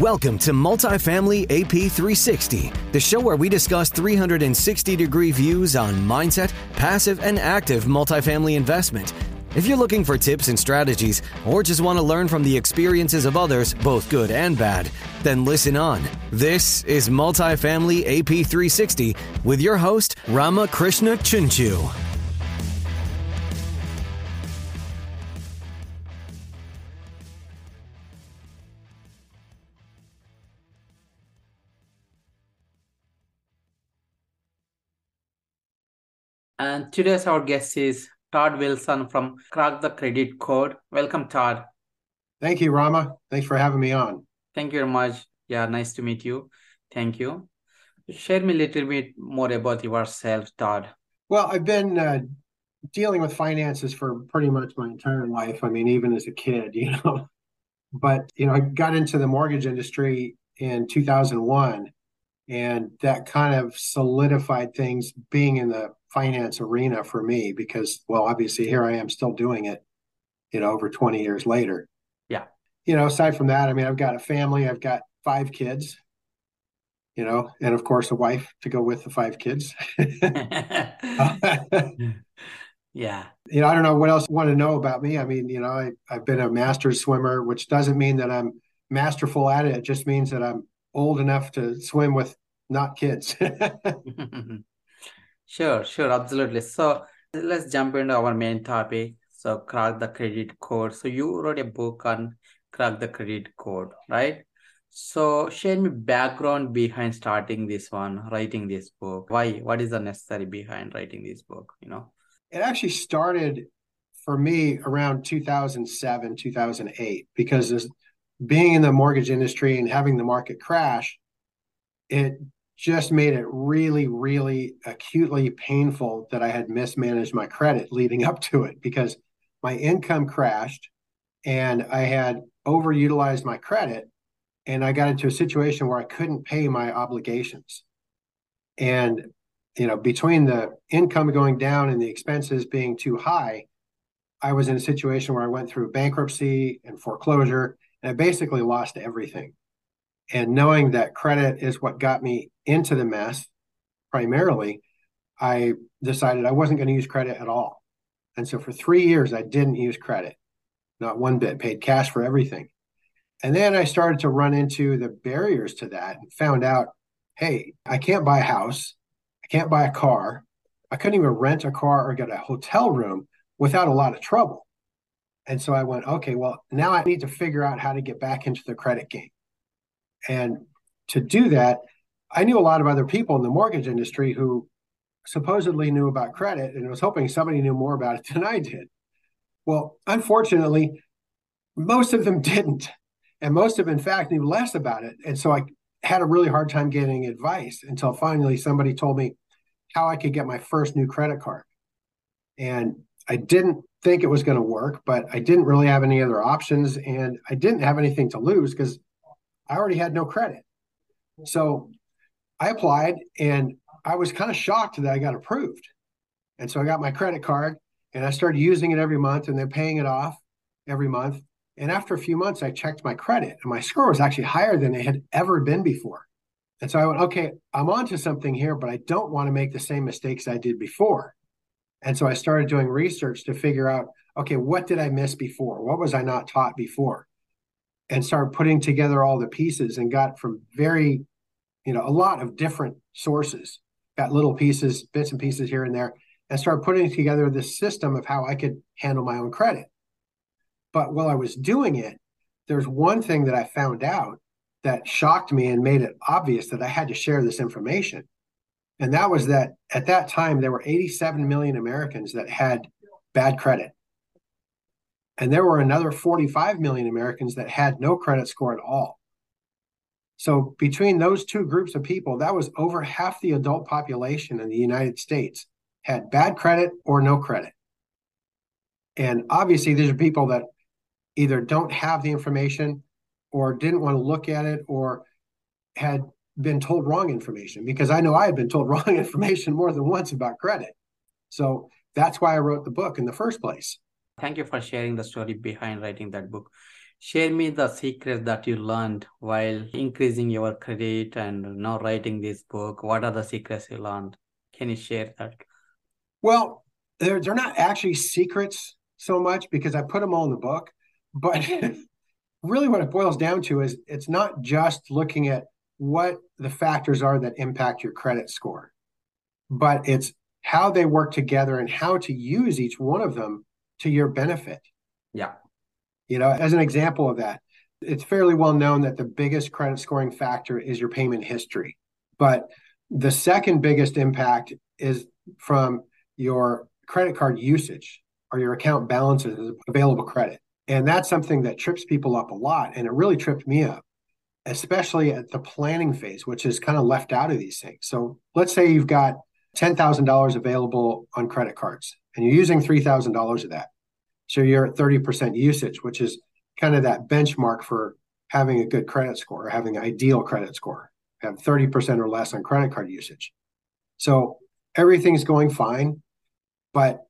Welcome to Multifamily AP 360, the show where we discuss 360 degree views on mindset, passive, and active multifamily investment. If you're looking for tips and strategies, or just want to learn from the experiences of others, both good and bad, then listen on. This is Multifamily AP 360 with your host, Rama Krishna Chunchu. And today's our guest is Todd Wilson from Crack the Credit Code. Welcome, Todd. Thank you, Rama. Thanks for having me on. Thank you very much. Yeah, nice to meet you. Thank you. Share me a little bit more about yourself, Todd. Well, I've been uh, dealing with finances for pretty much my entire life. I mean, even as a kid, you know. But, you know, I got into the mortgage industry in 2001 and that kind of solidified things being in the finance arena for me because well obviously here i am still doing it you know over 20 years later. Yeah. You know aside from that i mean i've got a family i've got five kids you know and of course a wife to go with the five kids. Yeah. You know i don't know what else you want to know about me. I mean you know I, i've been a master swimmer which doesn't mean that i'm masterful at it. It just means that i'm old enough to swim with not kids. sure, sure, absolutely. So let's jump into our main topic. So crack the credit code. So you wrote a book on crack the credit code, right? So share me background behind starting this one, writing this book. Why? What is the necessary behind writing this book? You know, it actually started for me around 2007, 2008, because being in the mortgage industry and having the market crash, it just made it really, really acutely painful that I had mismanaged my credit leading up to it because my income crashed and I had overutilized my credit and I got into a situation where I couldn't pay my obligations. And, you know, between the income going down and the expenses being too high, I was in a situation where I went through bankruptcy and foreclosure and I basically lost everything. And knowing that credit is what got me into the mess primarily, I decided I wasn't going to use credit at all. And so for three years, I didn't use credit, not one bit, paid cash for everything. And then I started to run into the barriers to that and found out hey, I can't buy a house, I can't buy a car, I couldn't even rent a car or get a hotel room without a lot of trouble. And so I went, okay, well, now I need to figure out how to get back into the credit game. And to do that, I knew a lot of other people in the mortgage industry who supposedly knew about credit and was hoping somebody knew more about it than I did. Well, unfortunately, most of them didn't. And most of in fact, knew less about it. And so I had a really hard time getting advice until finally somebody told me how I could get my first new credit card. And I didn't think it was going to work, but I didn't really have any other options. And I didn't have anything to lose because I already had no credit. So I applied and I was kind of shocked that I got approved. And so I got my credit card and I started using it every month and then paying it off every month. And after a few months, I checked my credit and my score was actually higher than it had ever been before. And so I went, okay, I'm onto something here, but I don't want to make the same mistakes I did before. And so I started doing research to figure out, okay, what did I miss before? What was I not taught before? and started putting together all the pieces and got from very, you know, a lot of different sources, got little pieces, bits and pieces here and there, and started putting together this system of how I could handle my own credit. But while I was doing it, there's one thing that I found out that shocked me and made it obvious that I had to share this information. And that was that at that time, there were 87 million Americans that had bad credit. And there were another 45 million Americans that had no credit score at all. So between those two groups of people, that was over half the adult population in the United States had bad credit or no credit. And obviously, these are people that either don't have the information or didn't want to look at it or had been told wrong information because I know I had been told wrong information more than once about credit. So that's why I wrote the book in the first place. Thank you for sharing the story behind writing that book. share me the secrets that you learned while increasing your credit and now writing this book. What are the secrets you learned? Can you share that? Well, they're, they're not actually secrets so much because I put them all in the book. But really, what it boils down to is it's not just looking at what the factors are that impact your credit score, but it's how they work together and how to use each one of them to your benefit. Yeah. You know, as an example of that, it's fairly well known that the biggest credit scoring factor is your payment history. But the second biggest impact is from your credit card usage or your account balances available credit. And that's something that trips people up a lot. And it really tripped me up, especially at the planning phase, which is kind of left out of these things. So let's say you've got $10,000 available on credit cards and you're using $3,000 of that. So you're at 30% usage, which is kind of that benchmark for having a good credit score or having an ideal credit score, have 30% or less on credit card usage. So everything's going fine. But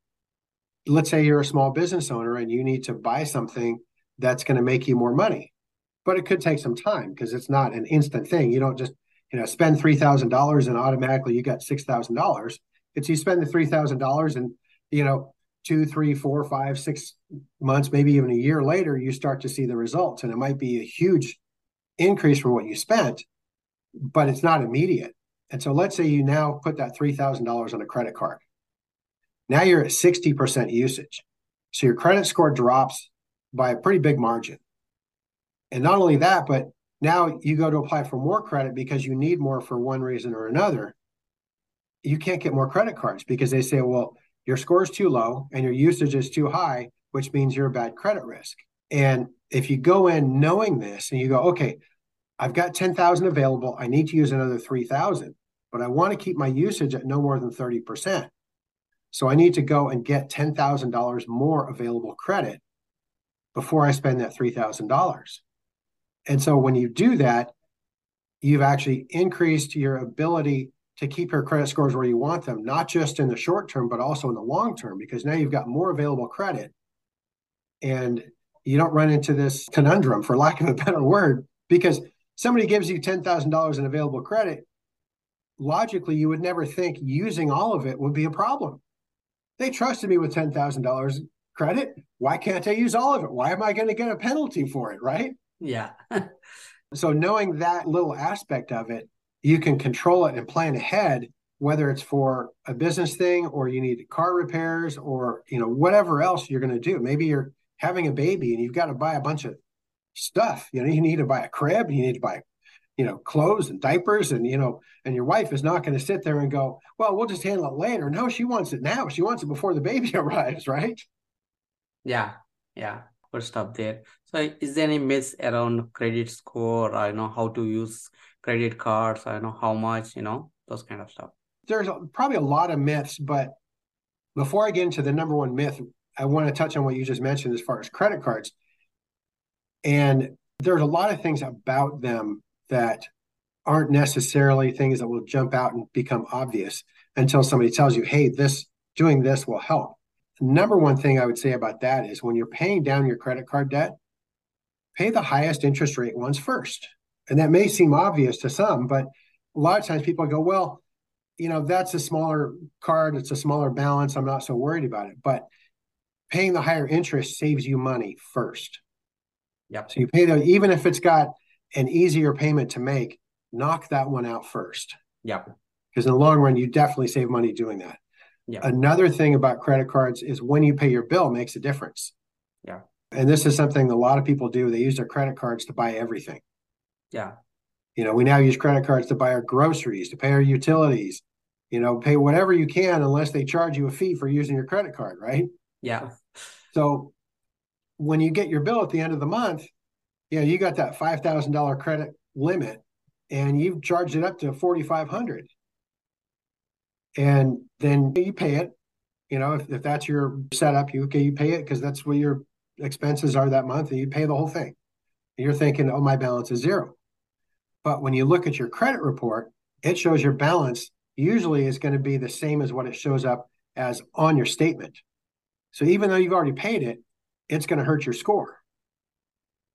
let's say you're a small business owner and you need to buy something that's going to make you more money. But it could take some time because it's not an instant thing. You don't just, you know, spend $3,000 and automatically you got $6,000. It's you spend the $3,000 and, you know, two, three, four, five, six months, maybe even a year later, you start to see the results. And it might be a huge increase from what you spent, but it's not immediate. And so let's say you now put that $3,000 on a credit card. Now you're at 60% usage. So your credit score drops by a pretty big margin. And not only that, but now you go to apply for more credit because you need more for one reason or another. You can't get more credit cards because they say, well, your score is too low and your usage is too high, which means you're a bad credit risk. And if you go in knowing this and you go, okay, I've got 10,000 available, I need to use another 3,000, but I want to keep my usage at no more than 30%. So I need to go and get $10,000 more available credit before I spend that $3,000. And so when you do that, you've actually increased your ability to keep your credit scores where you want them, not just in the short term, but also in the long term, because now you've got more available credit and you don't run into this conundrum, for lack of a better word, because somebody gives you $10,000 in available credit. Logically, you would never think using all of it would be a problem. They trusted me with $10,000 credit. Why can't I use all of it? Why am I going to get a penalty for it? Right. Yeah. so, knowing that little aspect of it you can control it and plan ahead whether it's for a business thing or you need car repairs or you know whatever else you're going to do. Maybe you're having a baby and you've got to buy a bunch of stuff. You know you need to buy a crib you need to buy you know clothes and diapers and you know and your wife is not going to sit there and go well we'll just handle it later. No she wants it now. She wants it before the baby arrives right? Yeah. Yeah. We'll stop there so is there any myths around credit score? I know how to use credit cards. I know how much you know those kind of stuff. There's probably a lot of myths but before i get into the number one myth i want to touch on what you just mentioned as far as credit cards. And there's a lot of things about them that aren't necessarily things that will jump out and become obvious until somebody tells you hey this doing this will help. Number one thing i would say about that is when you're paying down your credit card debt pay the highest interest rate ones first and that may seem obvious to some, but a lot of times people go, well, you know, that's a smaller card, it's a smaller balance. I'm not so worried about it. But paying the higher interest saves you money first. Yep. So you pay the even if it's got an easier payment to make, knock that one out first. Yep. Because in the long run, you definitely save money doing that. Yeah. Another thing about credit cards is when you pay your bill makes a difference. And this is something a lot of people do. They use their credit cards to buy everything. Yeah. You know, we now use credit cards to buy our groceries, to pay our utilities, you know, pay whatever you can unless they charge you a fee for using your credit card, right? Yeah. So when you get your bill at the end of the month, you know, you got that $5,000 credit limit and you've charged it up to 4,500. And then you pay it, you know, if, if that's your setup, you okay, you pay it because that's what your expenses are that month and you pay the whole thing. And you're thinking, oh, my balance is zero. But when you look at your credit report, it shows your balance usually is going to be the same as what it shows up as on your statement. So even though you've already paid it, it's going to hurt your score.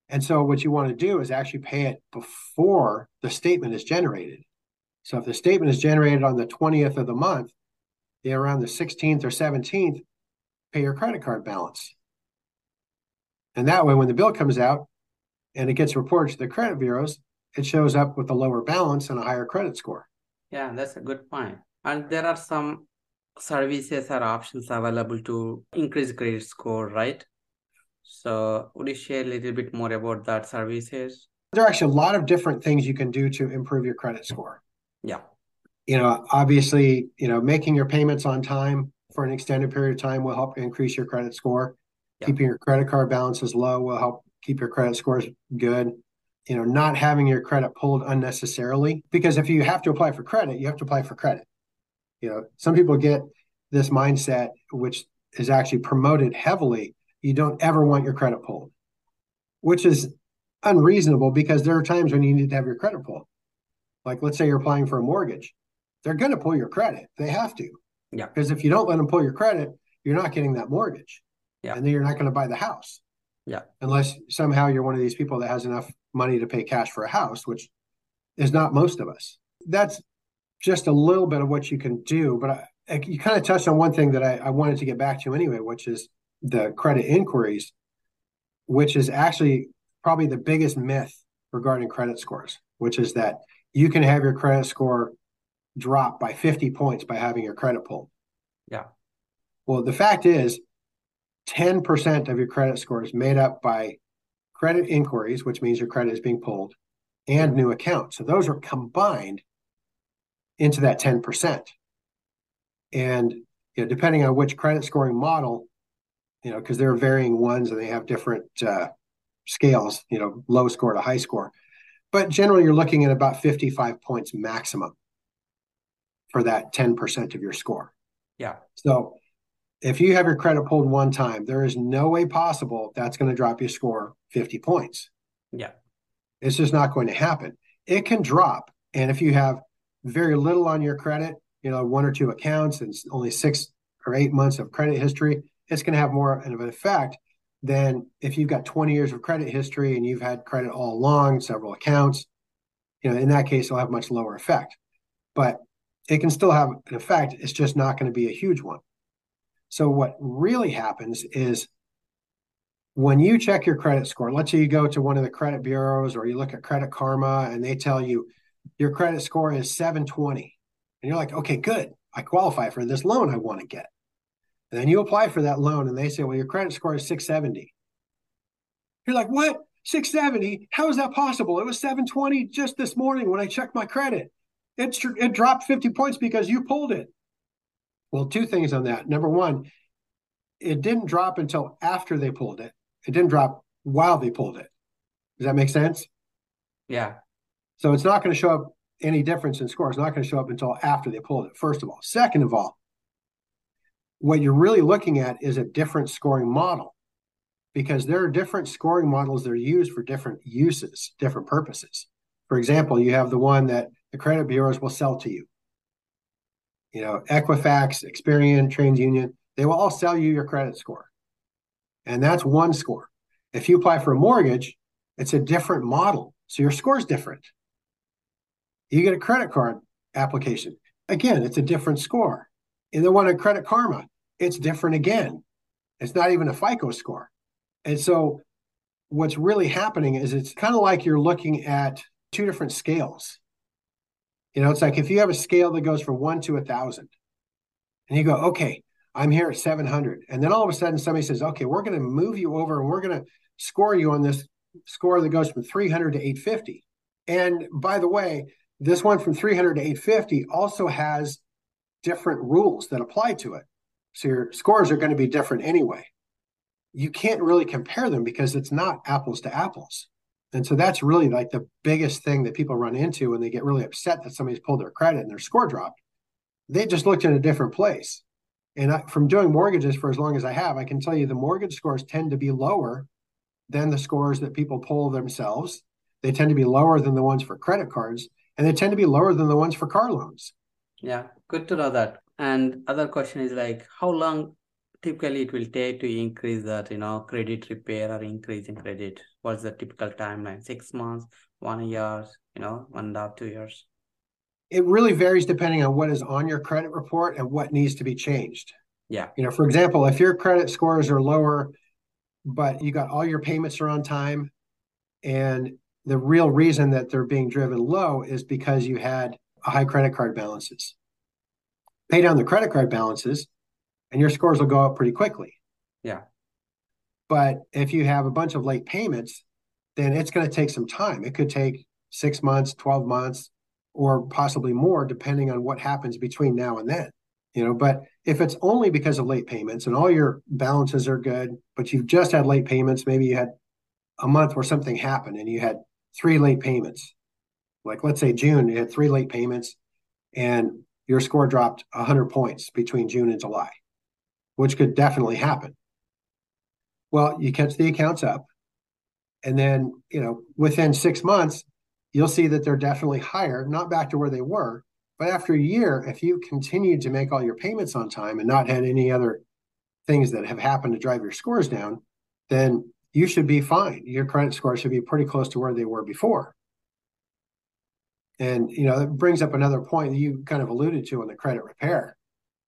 And so what you want to do is actually pay it before the statement is generated. So if the statement is generated on the 20th of the month, around the 16th or 17th, pay your credit card balance. And that way, when the bill comes out and it gets reported to the credit bureaus, it shows up with a lower balance and a higher credit score. Yeah, that's a good point. And there are some services or options available to increase credit score, right? So would you share a little bit more about that services? There are actually a lot of different things you can do to improve your credit score. Yeah. You know, obviously, you know, making your payments on time for an extended period of time will help increase your credit score. Yeah. Keeping your credit card balances low will help keep your credit scores good. You know, not having your credit pulled unnecessarily because if you have to apply for credit, you have to apply for credit. You know, some people get this mindset, which is actually promoted heavily. You don't ever want your credit pulled, which is unreasonable because there are times when you need to have your credit pulled. Like, let's say you're applying for a mortgage, they're going to pull your credit. They have to. Yeah. Because if you don't let them pull your credit, you're not getting that mortgage. Yeah. And then you're not going to buy the house. Yeah. Unless somehow you're one of these people that has enough money to pay cash for a house, which is not most of us. That's just a little bit of what you can do. But I, I, you kind of touched on one thing that I, I wanted to get back to anyway, which is the credit inquiries, which is actually probably the biggest myth regarding credit scores, which is that you can have your credit score drop by 50 points by having your credit pulled. Yeah. Well, the fact is 10% of your credit score is made up by credit inquiries, which means your credit is being pulled, and new accounts. So those are combined into that 10%. And you know, depending on which credit scoring model, you know, because there are varying ones and they have different uh, scales, you know, low score to high score. But generally, you're looking at about 55 points maximum for that 10% of your score. Yeah. So if you have your credit pulled one time, there is no way possible that's going to drop your score 50 points. Yeah. It's just not going to happen. It can drop. And if you have very little on your credit, you know, one or two accounts and only six or eight months of credit history, it's going to have more of an effect than if you've got 20 years of credit history and you've had credit all along, several accounts. You know, in that case, it'll have much lower effect. But it can still have an effect. It's just not going to be a huge one. So what really happens is when you check your credit score, let's say you go to one of the credit bureaus or you look at Credit Karma and they tell you your credit score is 720. And you're like, okay, good. I qualify for this loan I want to get. And then you apply for that loan and they say, well, your credit score is 670. You're like, what? 670? How is that possible? It was 720 just this morning when I checked my credit. It, it dropped 50 points because you pulled it. Well, two things on that. Number one, it didn't drop until after they pulled it. It didn't drop while they pulled it. Does that make sense? Yeah. So it's not going to show up any difference in score. It's not going to show up until after they pulled it, first of all. Second of all, what you're really looking at is a different scoring model because there are different scoring models that are used for different uses, different purposes. For example, you have the one that the credit bureaus will sell to you. You know, Equifax, Experian, TransUnion, they will all sell you your credit score. And that's one score. If you apply for a mortgage, it's a different model. So your score is different. You get a credit card application. Again, it's a different score. And the one at Credit Karma, it's different again. It's not even a FICO score. And so what's really happening is it's kind of like you're looking at two different scales. You know, it's like if you have a scale that goes from one to a thousand, and you go, okay, I'm here at 700. And then all of a sudden somebody says, okay, we're going to move you over and we're going to score you on this score that goes from 300 to 850. And by the way, this one from 300 to 850 also has different rules that apply to it. So your scores are going to be different anyway. You can't really compare them because it's not apples to apples. And so that's really like the biggest thing that people run into when they get really upset that somebody's pulled their credit and their score dropped. They just looked in a different place. And I, from doing mortgages for as long as I have, I can tell you the mortgage scores tend to be lower than the scores that people pull themselves. They tend to be lower than the ones for credit cards, and they tend to be lower than the ones for car loans. Yeah, good to know that. And other question is like, how long typically it will take to increase that, you know, credit repair or increase in credit? What's the typical timeline? Six months, one year, you know, one and a half, two years? It really varies depending on what is on your credit report and what needs to be changed. Yeah. You know, for example, if your credit scores are lower, but you got all your payments are on time, and the real reason that they're being driven low is because you had high credit card balances. Pay down the credit card balances, and your scores will go up pretty quickly. Yeah. But if you have a bunch of late payments, then it's going to take some time. It could take six months, 12 months, or possibly more, depending on what happens between now and then. You know, but if it's only because of late payments and all your balances are good, but you've just had late payments, maybe you had a month where something happened and you had three late payments. Like let's say June, you had three late payments and your score dropped 100 points between June and July, which could definitely happen. Well, you catch the accounts up and then, you know, within 6 months, you'll see that they're definitely higher, not back to where they were, but after a year, if you continued to make all your payments on time and not had any other things that have happened to drive your scores down, then you should be fine. Your credit score should be pretty close to where they were before. And you know, it brings up another point that you kind of alluded to on the credit repair,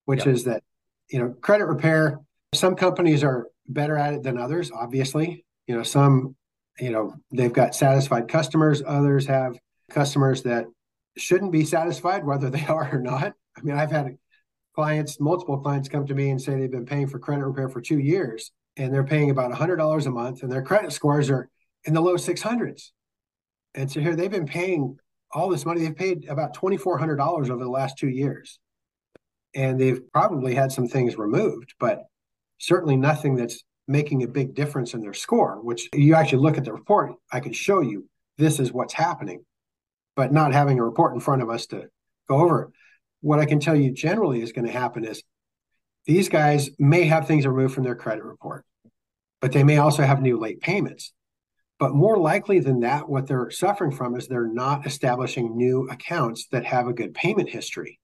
which is that you know, credit repair, some companies are better at it than others, obviously. You know, some, you know, they've got satisfied customers, others have customers that shouldn't be satisfied whether they are or not. I mean, I've had clients, multiple clients come to me and say they've been paying for credit repair for two years and they're paying about $100 a month and their credit scores are in the low 600s. And so here they've been paying all this money. They've paid about $2,400 over the last two years. And they've probably had some things removed, but certainly nothing that's making a big difference in their score, which you actually look at the report, I can show you this is what's happening, but not having a report in front of us to go over. What I can tell you generally is going to happen is these guys may have things removed from their credit report, but they may also have new late payments. But more likely than that, what they're suffering from is they're not establishing new accounts that have a good payment history.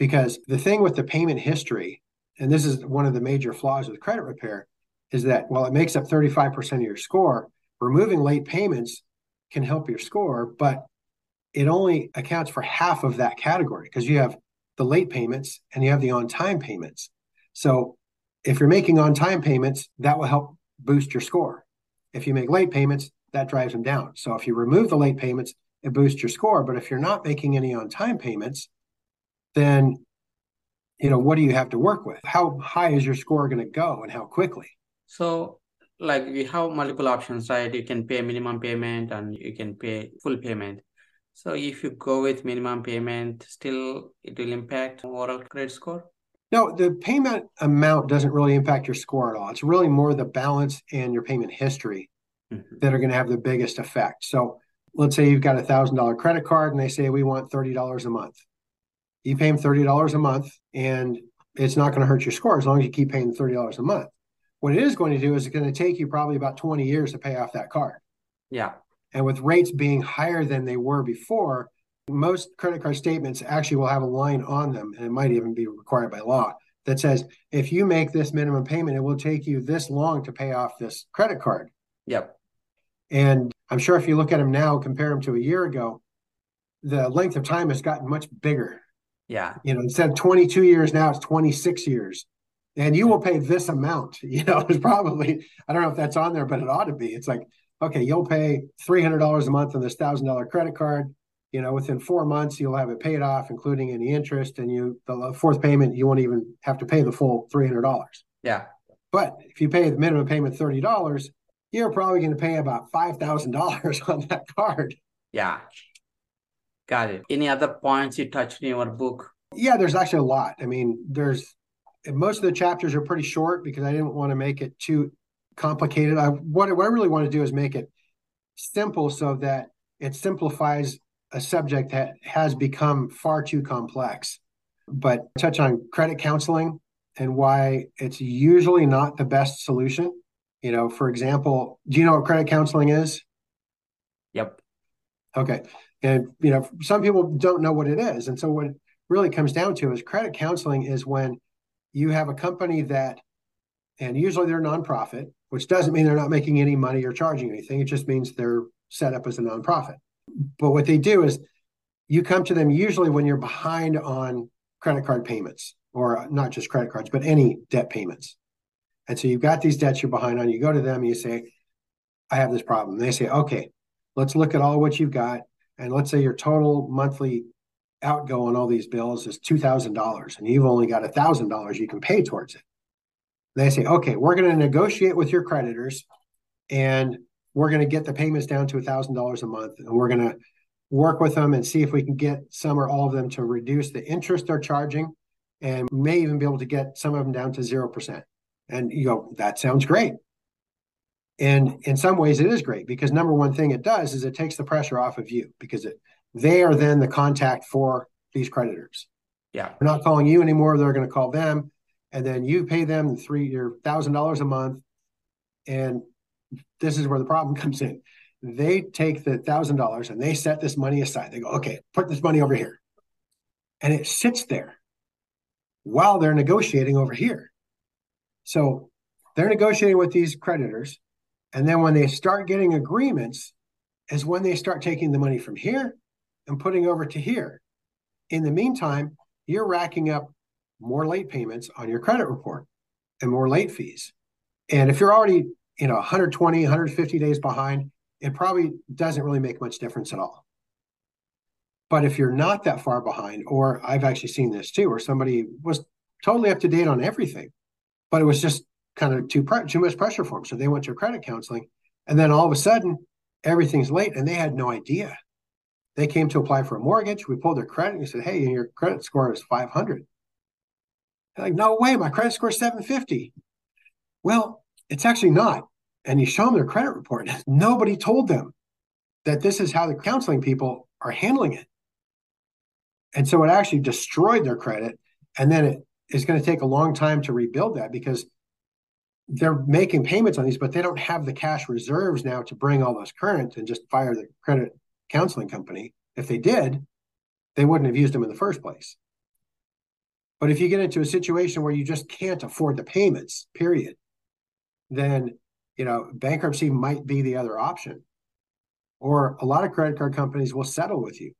Because the thing with the payment history, and this is one of the major flaws with credit repair, is that while it makes up 35% of your score, removing late payments can help your score, but it only accounts for half of that category because you have the late payments and you have the on time payments. So if you're making on time payments, that will help boost your score. If you make late payments, that drives them down. So if you remove the late payments, it boosts your score. But if you're not making any on time payments, then you know what do you have to work with? How high is your score going to go and how quickly? So like we have multiple options, right? You can pay minimum payment and you can pay full payment. So if you go with minimum payment, still it will impact overall credit score? No, the payment amount doesn't really impact your score at all. It's really more the balance and your payment history mm-hmm. that are going to have the biggest effect. So let's say you've got a thousand dollar credit card and they say we want thirty dollars a month. You pay them thirty dollars a month and it's not going to hurt your score as long as you keep paying thirty dollars a month. What it is going to do is it's going to take you probably about 20 years to pay off that card. Yeah. And with rates being higher than they were before, most credit card statements actually will have a line on them, and it might even be required by law that says if you make this minimum payment, it will take you this long to pay off this credit card. Yep. And I'm sure if you look at them now, compare them to a year ago, the length of time has gotten much bigger. Yeah. You know, instead of 22 years now, it's 26 years. And you will pay this amount. You know, it's probably, I don't know if that's on there, but it ought to be. It's like okay, you'll pay $300 a month on this $1,000 credit card. You know, within four months, you'll have it paid off, including any interest. And you, the fourth payment, you won't even have to pay the full $300. Yeah. But if you pay the minimum payment $30, you're probably going to pay about $5,000 on that card. Yeah. Got it. Any other points you touched in your book? Yeah, there's actually a lot. I mean, there's most of the chapters are pretty short because I didn't want to make it too complicated. I what, what I really want to do is make it simple so that it simplifies a subject that has become far too complex. But touch on credit counseling and why it's usually not the best solution. You know, for example, do you know what credit counseling is? Yep. Okay. And you know, some people don't know what it is. And so what it really comes down to is credit counseling is when you have a company that, and usually they're nonprofit, which doesn't mean they're not making any money or charging anything. It just means they're set up as a nonprofit. But what they do is you come to them usually when you're behind on credit card payments, or not just credit cards, but any debt payments. And so you've got these debts you're behind on. You go to them and you say, I have this problem. And they say, okay, let's look at all what you've got. And let's say your total monthly outgo on all these bills is $2,000 and you've only got $1,000 you can pay towards it. They say, okay, we're going to negotiate with your creditors and we're going to get the payments down to $1,000 a month. And we're going to work with them and see if we can get some or all of them to reduce the interest they're charging and may even be able to get some of them down to 0%. And you go, that sounds great. And in some ways, it is great because number one thing it does is it takes the pressure off of you because it they are then the contact for these creditors. Yeah. They're not calling you anymore. They're going to call them. And then you pay them three or thousand dollars a month. And this is where the problem comes in. They take the thousand dollars and they set this money aside. They go, okay, put this money over here. And it sits there while they're negotiating over here. So they're negotiating with these creditors. And then when they start getting agreements, is when they start taking the money from here and putting over to here. In the meantime, you're racking up more late payments on your credit report and more late fees. And if you're already, you know, 120, 150 days behind, it probably doesn't really make much difference at all. But if you're not that far behind, or I've actually seen this too, where somebody was totally up to date on everything, but it was just kind of too pre- too much pressure for them, so they went to credit counseling, and then all of a sudden everything's late, and they had no idea. They came to apply for a mortgage. We pulled their credit and said, "Hey, your credit score is 500." They're like, "No way, my credit score is 750." Well, it's actually not. And you show them their credit report. Nobody told them that this is how the counseling people are handling it. And so it actually destroyed their credit. And then it is going to take a long time to rebuild that because they're making payments on these, but they don't have the cash reserves now to bring all those current and just fire the credit counseling company. If they did, they wouldn't have used them in the first place. But if you get into a situation where you just can't afford the payments, period, then you know bankruptcy might be the other option. Or a lot of credit card companies will settle with you.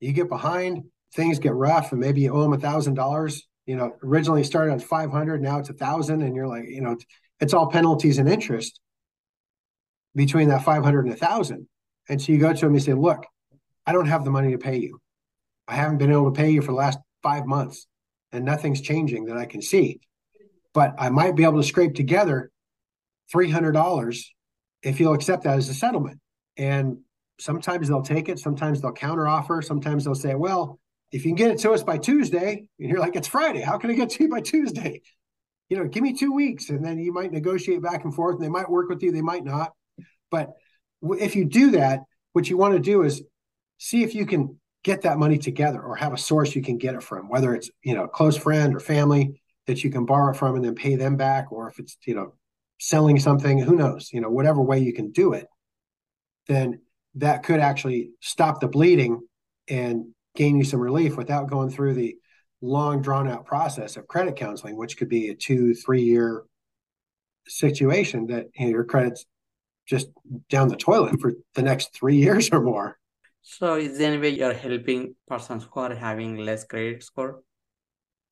You get behind, things get rough, and maybe you owe them a thousand dollars. You know, originally started on five hundred, now it's a thousand, and you're like, you know, it's all penalties and interest between that five hundred and a thousand. And so you go to them and say, look, I don't have the money to pay you. I haven't been able to pay you for the last five months, and nothing's changing that I can see. But I might be able to scrape together $300 if you'll accept that as a settlement. And sometimes they'll take it, sometimes they'll counteroffer, sometimes they'll say, well, if you can get it to us by Tuesday, and you're like, it's Friday, how can I get to you by Tuesday? You know, give me two weeks, and then you might negotiate back and forth, and they might work with you, they might not. But if you do that, what you want to do is see if you can get that money together or have a source you can get it from, whether it's you know a close friend or family that you can borrow from and then pay them back, or if it's you know selling something, who knows, you know, whatever way you can do it, then that could actually stop the bleeding and gain you some relief without going through the long drawn out process of credit counseling, which could be a two, three year situation that you know, your credit's just down the toilet for the next three years or more. So is there any way you're helping persons who are having less credit score?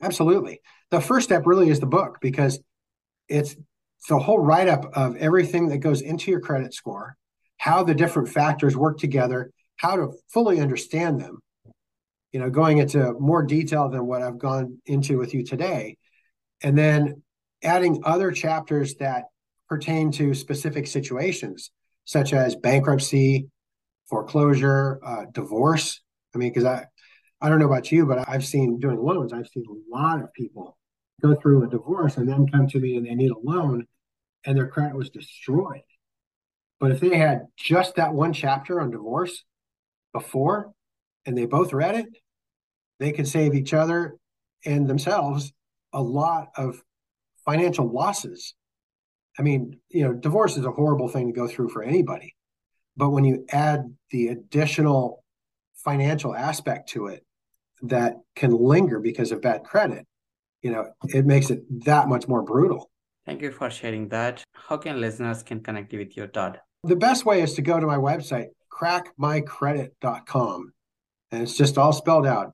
Absolutely. The first step really is the book because it's the whole write up of everything that goes into your credit score, how the different factors work together, how to fully understand them. You know, going into more detail than what I've gone into with you today, and then adding other chapters that pertain to specific situations, such as bankruptcy, foreclosure, uh, divorce. I mean, because I, I don't know about you, but I've seen doing loans, I've seen a lot of people go through a divorce and then come to me and they need a loan and their credit was destroyed. But if they had just that one chapter on divorce before and they both read it, they could save each other and themselves a lot of financial losses. I mean, you know, divorce is a horrible thing to go through for anybody. But when you add the additional financial aspect to it that can linger because of bad credit, you know, it makes it that much more brutal. Thank you for sharing that. How can listeners can connect with you, Todd? The best way is to go to my website, crackmycredit.com. And it's just all spelled out,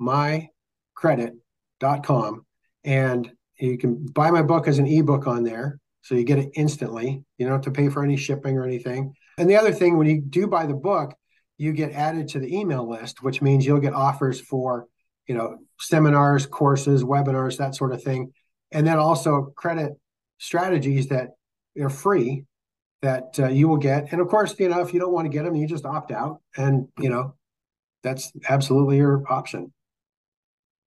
crackmycredit.com. And you can buy my book as an ebook on there. So you get it instantly. You don't have to pay for any shipping or anything. And the other thing, when you do buy the book, you get added to the email list, which means you'll get offers for, you know, seminars, courses, webinars, that sort of thing. And then also credit strategies that are free that uh, you will get. And of course, you know, if you don't want to get them, you just opt out. And, you know, that's absolutely your option.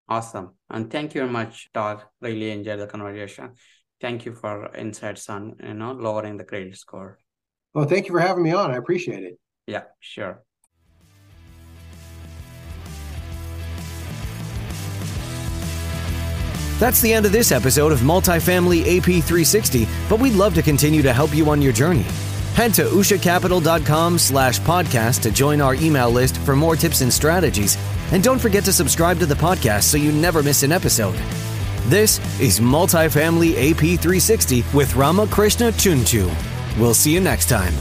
Awesome. And thank you very much, Todd. Really enjoyed the conversation. Thank you for insights on, you know, lowering the credit score. Well, thank you for having me on. I appreciate it. Yeah, sure. That's the end of this episode of Multifamily AP 360, but we'd love to continue to help you on your journey. Head to ushacapital.com slash podcast to join our email list for more tips and strategies. And don't forget to subscribe to the podcast so you never miss an episode. This is Multifamily AP 360 with Ramakrishna Chunchu. We'll see you next time.